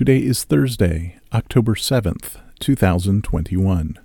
Today is Thursday, October 7th, 2021.